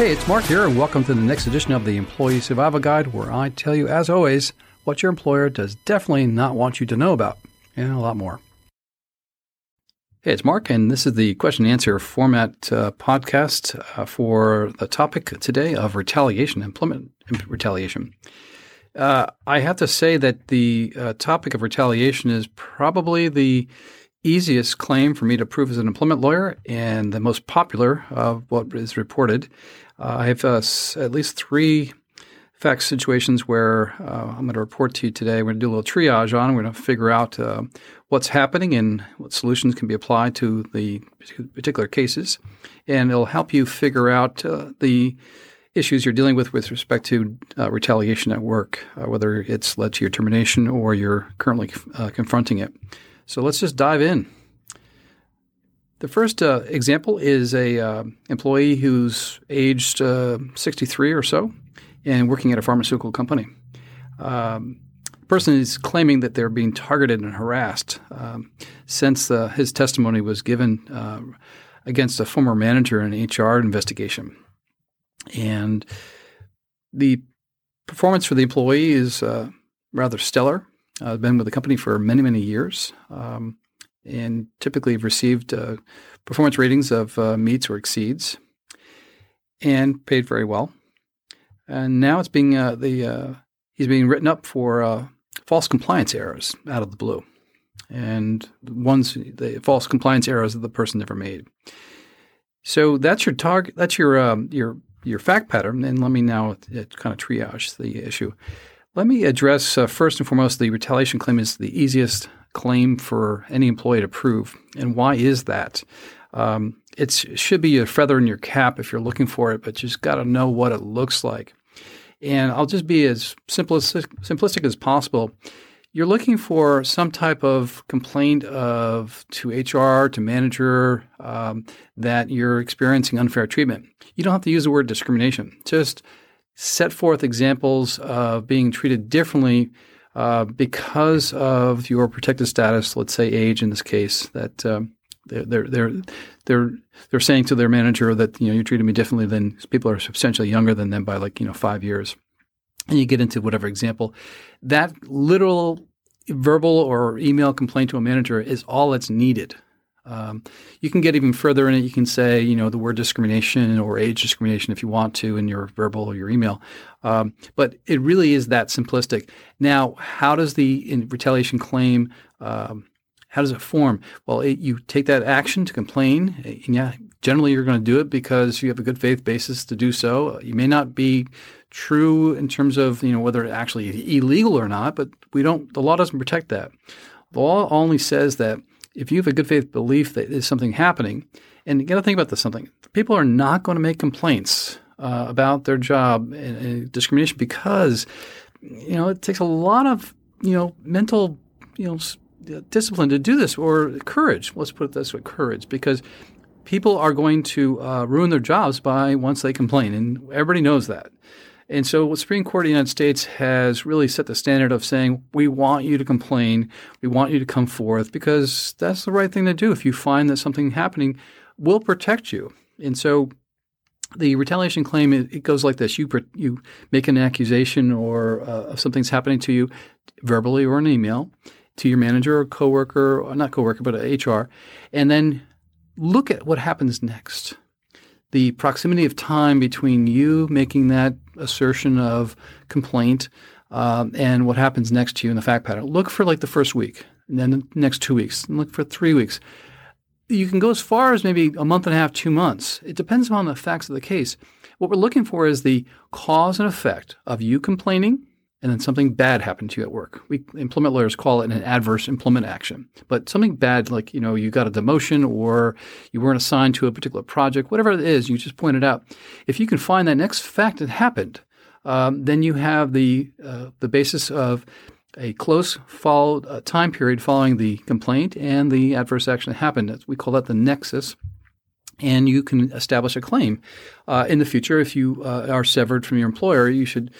Hey, it's Mark here, and welcome to the next edition of the Employee Survival Guide, where I tell you, as always, what your employer does definitely not want you to know about, and a lot more. Hey, it's Mark, and this is the question and answer format uh, podcast uh, for the topic today of retaliation, employment retaliation. Uh, I have to say that the uh, topic of retaliation is probably the easiest claim for me to prove as an employment lawyer and the most popular of what is reported. Uh, I have uh, at least three fact situations where uh, I'm going to report to you today. We're going to do a little triage on. We're going to figure out uh, what's happening and what solutions can be applied to the particular cases, and it'll help you figure out uh, the issues you're dealing with with respect to uh, retaliation at work, whether it's led to your termination or you're currently confronting it. So let's just dive in. The first uh, example is a uh, employee who's aged uh, 63 or so and working at a pharmaceutical company. Um, the person is claiming that they're being targeted and harassed um, since uh, his testimony was given uh, against a former manager in an HR investigation. And the performance for the employee is uh, rather stellar. I've been with the company for many, many years. Um, and typically have received uh, performance ratings of uh, meets or exceeds and paid very well. And now it's being uh, the uh, he's being written up for uh, false compliance errors out of the blue, and ones the false compliance errors that the person never made. So that's your target. That's your um, your your fact pattern. And let me now uh, kind of triage the issue. Let me address first and foremost the retaliation claim is the easiest claim for any employee to prove. And why is that? Um, it should be a feather in your cap if you're looking for it, but you just got to know what it looks like. And I'll just be as simplistic, simplistic as possible. You're looking for some type of complaint of to HR to manager um, that you're experiencing unfair treatment. You don't have to use the word discrimination. Just set forth examples of being treated differently uh, because of your protected status, let's say age in this case, that um, they're, they're they're they're saying to their manager that you know you treated me differently than people are substantially younger than them by like you know five years, and you get into whatever example, that literal verbal or email complaint to a manager is all that's needed um, you can get even further in it. You can say, you know, the word discrimination or age discrimination if you want to in your verbal or your email. Um, but it really is that simplistic. Now, how does the retaliation claim? Um, how does it form? Well, it, you take that action to complain, and yeah, generally you're going to do it because you have a good faith basis to do so. You may not be true in terms of you know whether it's actually illegal or not, but we don't. The law doesn't protect that. The law only says that if you have a good faith belief that there's something happening, and you got to think about this something, people are not going to make complaints uh, about their job and, and, discrimination because you know it takes a lot of you know mental you know discipline to do this or courage. Let's put it this way: courage, because people are going to uh, ruin their jobs by once they complain, and everybody knows that. And so, the Supreme Court of the United States has really set the standard of saying, we want you to complain, we want you to come forth, because that's the right thing to do. If you find that something happening, we'll protect you. And so, the retaliation claim it, goes like this: you you make an accusation or uh, something's happening to you, verbally or an email, to your manager or coworker, or not coworker, but HR, and then look at what happens next the proximity of time between you making that assertion of complaint um, and what happens next to you in the fact pattern. Look for like the first week, and then the next two weeks, and look for three weeks. You can go as far as maybe a month and a half, two months. It depends on the facts of the case. What we're looking for is the cause and effect of you complaining and then something bad happened to you at work. We employment lawyers call it an adverse employment action. But something bad, like you know, you got a demotion or you weren't assigned to a particular project, whatever it is, you just pointed out. If you can find that next fact that happened, um, then you have the uh, the basis of a close followed uh, time period following the complaint and the adverse action that happened. We call that the nexus and you can establish a claim. uh, in the future, if you uh, are severed from your employer, you should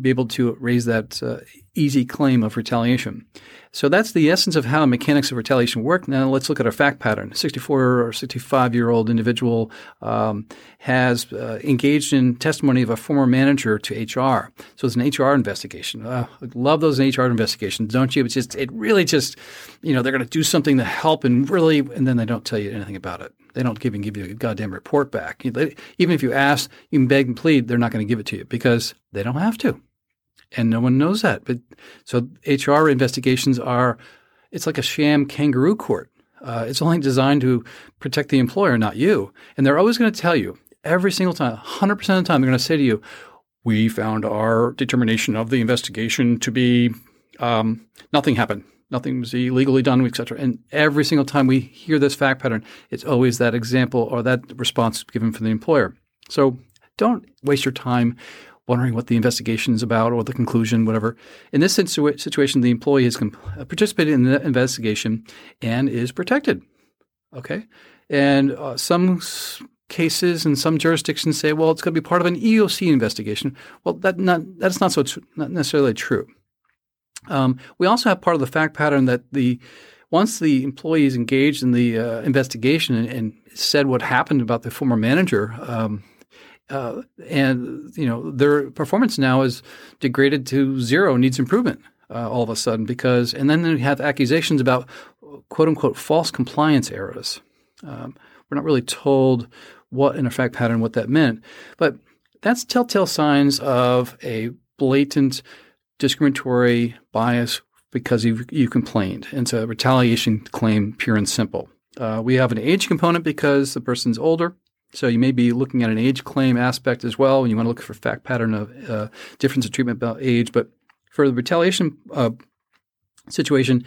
be able to raise that uh, easy claim of retaliation. So that's the essence of how mechanics of retaliation work. Now let's look at a fact pattern. 64 or 65 year old individual um, has uh, engaged in testimony of a former manager to HR. So it's an HR investigation. Uh, love those HR investigations, don't you? It's just it really just you know they're going to do something to help and really and then they don't tell you anything about it. They don't even give you a goddamn report back. Even if you ask, you can beg and plead, they're not going to give it to you because they don't have to and no one knows that. But so HR investigations are it's like a sham kangaroo court. Uh, it's only designed to protect the employer, not you. And they're always going to tell you every single time, 100% of the time, they're going to say to you, "We found our determination of the investigation to be um, nothing happened." Nothing was illegally done, etc. And every single time we hear this fact pattern, it's always that example or that response given from the employer. So don't waste your time wondering what the investigation is about or the conclusion, whatever. In this situ- situation, the employee has comp- participated in the investigation and is protected. Okay, and uh, some s- cases and some jurisdictions say, well, it's going to be part of an EEOC investigation. Well, that not that's not so tr- not necessarily true. Um, we also have part of the fact pattern that the once the employee is engaged in the uh, investigation and, and, said what happened about the former manager. Um, uh, and you know their performance now is degraded to zero, needs improvement uh, all of a sudden because, and then they have accusations about quote unquote false compliance errors. Um, we're not really told what in a fact pattern what that meant, but that's telltale signs of a blatant discriminatory bias because you you complained. It's a retaliation claim, pure and simple. Uh, we have an age component because the person's older. So you may be looking at an age claim aspect as well, and you want to look for fact pattern of uh, difference of treatment about age. But for the retaliation uh, situation,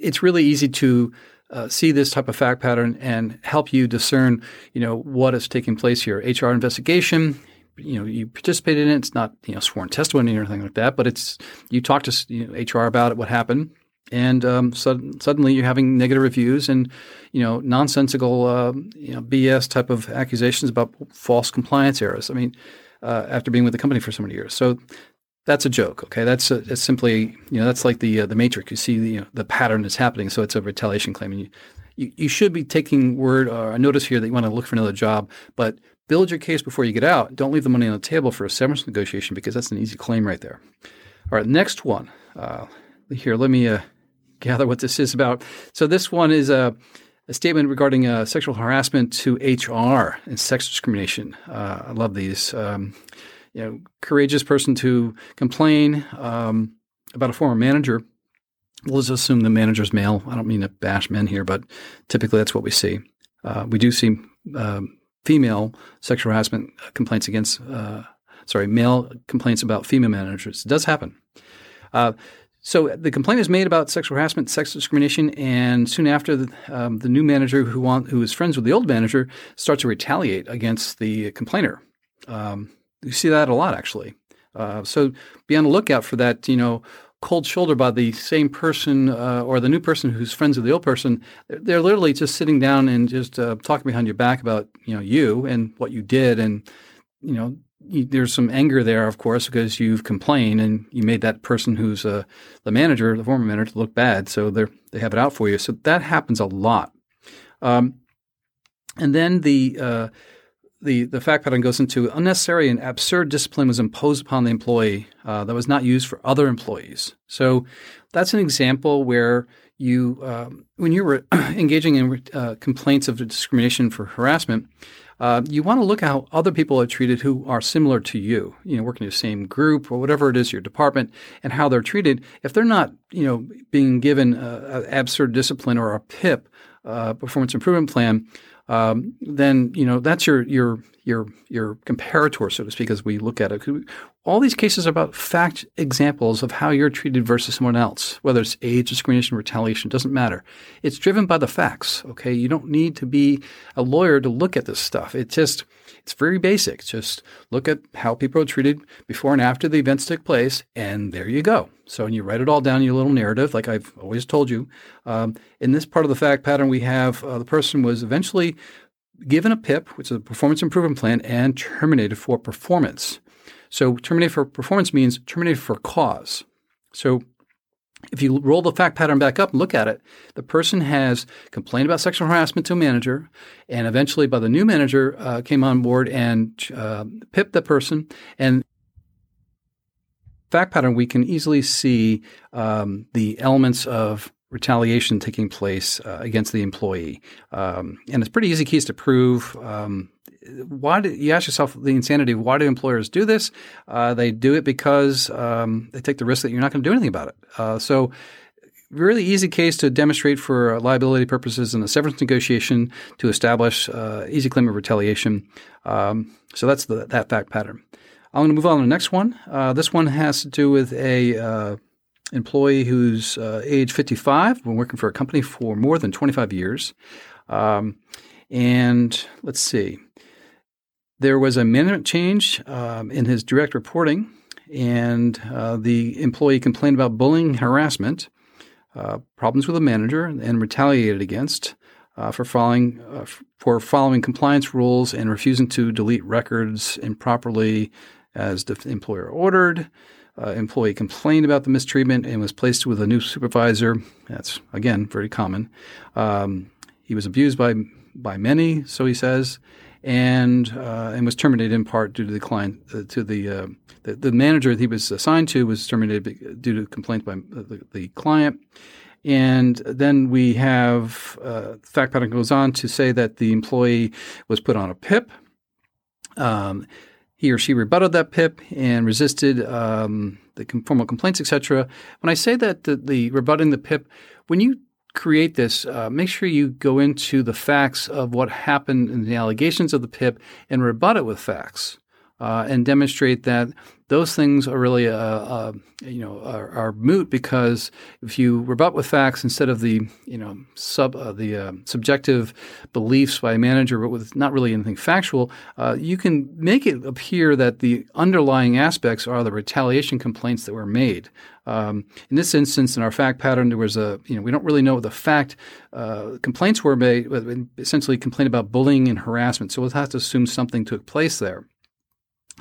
it's really easy to uh, see this type of fact pattern and help you discern, you know, what is taking place here. HR investigation, you know, you participated in it. It's not, you know, sworn testimony or anything like that, but it's you talk to you know, HR about it, what happened, and um, so, suddenly you're having negative reviews and you know nonsensical uh, you know, BS type of accusations about false compliance errors. I mean, uh, after being with the company for so many years, so that's a joke. Okay, that's, a, simply you know that's like the uh, the Matrix. You see the you know, the pattern is happening, so it's a retaliation claim, and you, you you should be taking word or a notice here that you want to look for another job, but build your case before you get out. Don't leave the money on the table for a severance negotiation because that's an easy claim right there. All right, next one. Uh, here, let me uh, gather what this is about. So this one is a, a statement regarding uh, sexual harassment to HR and sex discrimination. Uh, I love these. Um, you know, courageous person to complain um, about a former manager. Just assume the manager's male. I don't mean to bash men here, but typically that's what we see. Uh, we do see um, female sexual harassment complaints against, uh, sorry, male complaints about female managers. It does happen. Uh, so the complaint is made about sexual harassment, sex discrimination, and soon after, the, um, the new manager who want, who is friends with the old manager starts to retaliate against the complainer. Um, you see that a lot, actually. Uh, so be on the lookout for that. You know, cold shoulder by the same person uh, or the new person who's friends with the old person. They're, literally just sitting down and just uh, talking behind your back about you know you and what you did, and you know there's some anger there, of course, because you've complained and you made that person who's uh, the manager, the former manager, look bad. So they they have it out for you. So that happens a lot. Um, and then the uh, the the fact pattern goes into unnecessary and absurd discipline was imposed upon the employee uh, that was not used for other employees. So that's an example where you um, when you were engaging in uh, complaints of discrimination for harassment uh, you want to look at how other people are treated who are similar to you, you know, working in the same group or whatever it is, your department, and how they're treated. If they're not, you know, being given an absurd discipline or a PIP, uh, performance improvement plan, um, then you know that's your your your your comparator, so to speak, as we look at it. All these cases are about fact examples of how you're treated versus someone else, whether it's age, discrimination, retaliation, doesn't matter. It's driven by the facts. Okay, you don't need to be a lawyer to look at this stuff. It just it's very basic. Just look at how people are treated before and after the events took place, and there you go. So, when you write it all down in your little narrative, like I've always told you. Um, in this part of the fact pattern, we have uh, the person was eventually given a PIP, which is a performance improvement plan, and terminated for performance. So terminated for performance means terminated for cause. So if you roll the fact pattern back up and look at it, the person has complained about sexual harassment to a manager, and eventually, by the new manager, uh, came on board and uh, pipped the person. And fact pattern, we can easily see um, the elements of retaliation taking place uh, against the employee, um, and it's pretty easy case to prove. Um, why do you ask yourself the insanity why do employers do this? Uh, they do it because um, they take the risk that you're not going to do anything about it. Uh, so really easy case to demonstrate for liability purposes in a severance negotiation to establish uh, easy claim of retaliation. Um, so that's the, that fact pattern. I'm going to move on to the next one. Uh, this one has to do with a uh, employee who's uh, age 55, been working for a company for more than 25 years. Um, and let's see, there was a management change um, in his direct reporting, and uh, the employee complained about bullying harassment, uh, problems with the manager, and retaliated against. Uh, for following uh, for following compliance rules and refusing to delete records improperly as the employer ordered. Uh, employee complained about the mistreatment and was placed with a new supervisor. That's again very common. Um, he was abused by by many, so he says, and uh, and was terminated in part due to the client uh, to the, uh, the, the manager he was assigned to was terminated due to complaints by the, the client. And then we have uh, fact pattern goes on to say that the employee was put on a PIP. Um, he or she rebutted that PIP and resisted um, the formal complaints, etc. When I say that the, the, rebutting the PIP, when you create this, uh, make sure you go into the facts of what happened in the allegations of the PIP and rebut it with facts uh, and demonstrate that those things are really uh, uh, you know are, are, moot because if you rebut with facts instead of the you know sub uh, the uh, subjective beliefs by a manager but with not really anything factual, you can make it appear that the underlying aspects are the retaliation complaints that were made. Um, in this instance, in our fact pattern, there was a you know we don't really know the fact uh, complaints were made, but essentially complained about bullying and harassment. So we'll have to assume something took place there.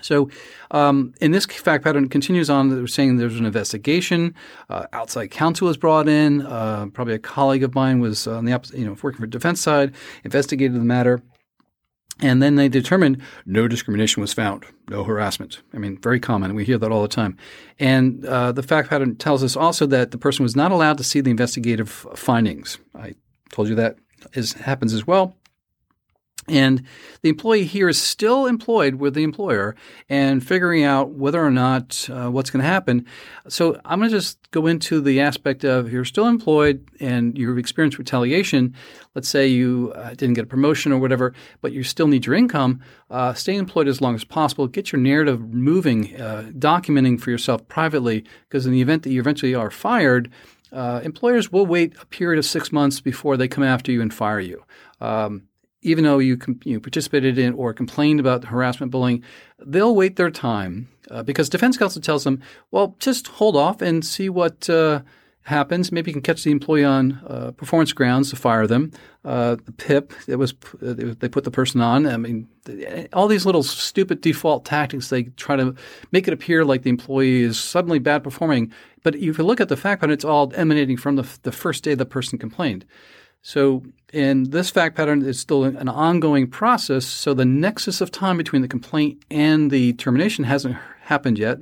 So, um, in this fact pattern continues on. They're saying there's an investigation. Uh, outside counsel was brought in. Uh, probably a colleague of mine was on the opposite, you know, working for defense side, investigated the matter, and then they determined no discrimination was found, no harassment. I mean, very common. We hear that all the time. And uh, the fact pattern tells us also that the person was not allowed to see the investigative findings. I told you that is happens as well. And the employee here is still employed with the employer and figuring out whether or not uh, what's going to happen. So I'm going to just go into the aspect of you're still employed and you've experienced retaliation. Let's say you uh, didn't get a promotion or whatever, but you still need your income. Uh, stay employed as long as possible. Get your narrative moving, uh, documenting for yourself privately, because in the event that you eventually are fired, uh, employers will wait a period of six months before they come after you and fire you. Um, even though you, you participated in or complained about harassment bullying, they'll wait their time uh, because defense counsel tells them, well, just hold off and see what uh, happens. Maybe you can catch the employee on uh, performance grounds to fire them. Uh, the PIP that was they put the person on. I mean, all these little stupid default tactics. They try to make it appear like the employee is suddenly bad performing. But if you look at the fact pattern, it's all emanating from the, the first day the person complained. So, in this fact pattern it's still an ongoing process. So, the nexus of time between the complaint and the termination hasn't happened yet.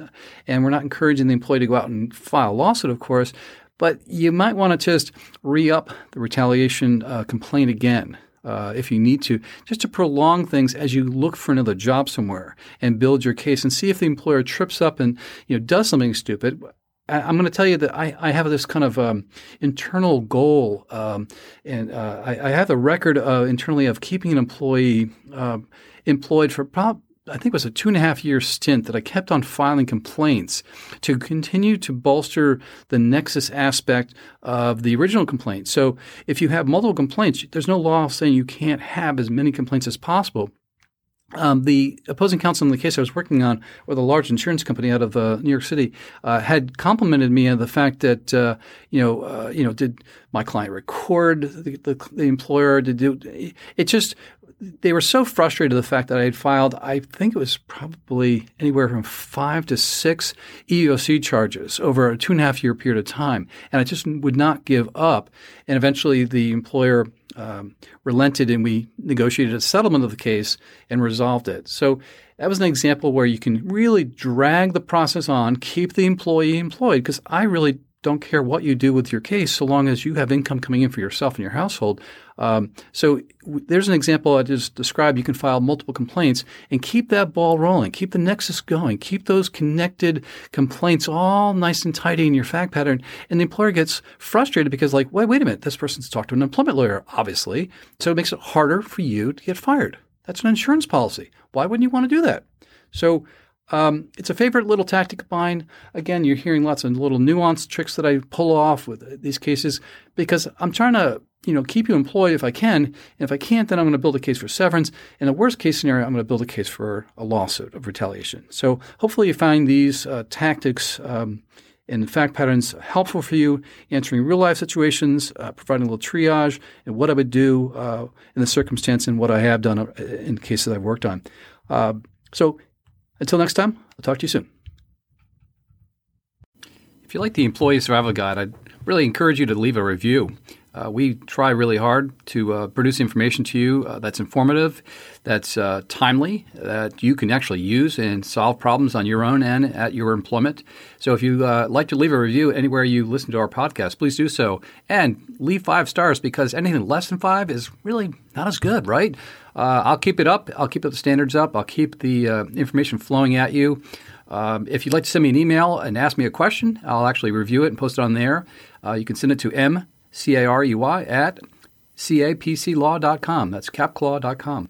And we're not encouraging the employee to go out and file a lawsuit, of course. But you might want to just re up the retaliation uh, complaint again. Uh, if you need to, just to prolong things as you look for another job somewhere and build your case and see if the employer trips up and you know does something stupid. I'm going to tell you that I, I have this kind of um, internal goal, um, and uh, I, I, have a record uh, internally of keeping an employee uh, employed for probably. I think it was a two and a half year stint that I kept on filing complaints to continue to bolster the nexus aspect of the original complaint. So if you have multiple complaints, there's no law saying you can't have as many complaints as possible. Um, the opposing counsel in the case I was working on, with a large insurance company out of uh, New York City, uh, had complimented me on the fact that uh, you know, uh, you know, did my client record the, the, the employer? Did do it? Just they were so frustrated with the fact that I had filed, I think it was probably anywhere from five to six EEOC charges over a two and a half year period of time, and I just would not give up. And eventually, the employer um, relented and we negotiated a settlement of the case and resolved it. So that was an example where you can really drag the process on, keep the employee employed, because I really don't care what you do with your case so long as you have income coming in for yourself and your household. Um, so w- there's an example I just described. You can file multiple complaints and keep that ball rolling, keep the nexus going, keep those connected complaints all nice and tidy in your fact pattern. And the employer gets frustrated because, like, wait, wait a minute, this person's talked to an employment lawyer, obviously. So it makes it harder for you to get fired. That's an insurance policy. Why wouldn't you want to do that? So um, it's a favorite little tactic of mine. Again, you're hearing lots of little nuanced tricks that I pull off with these cases because I'm trying to you know keep you employed if I can. And if I can't, then I'm going to build a case for severance. In the worst case scenario, I'm going to build a case for a lawsuit of retaliation. So hopefully you find these uh, tactics um, and fact patterns helpful for you answering real life situations, uh, providing a little triage, and what I would do uh, in the circumstance and what I have done uh, in cases I've worked on. Uh, so until next time, I'll talk to you soon. If you like the Employee Survival Guide, I'd really encourage you to leave a review. Uh, we try really hard to uh, produce information to you uh, that's informative, that's uh, timely, that you can actually use and solve problems on your own and at your employment. So if you uh, like to leave a review anywhere you listen to our podcast, please do so. And leave five stars because anything less than five is really not as good, right? Uh, I'll keep it up. I'll keep the standards up. I'll keep the information flowing at you. Um, if you'd like to send me an email and ask me a question, I'll actually review it and post it on there. you can send it to m C A R E Y, at capclaw.com. That's capclaw.com.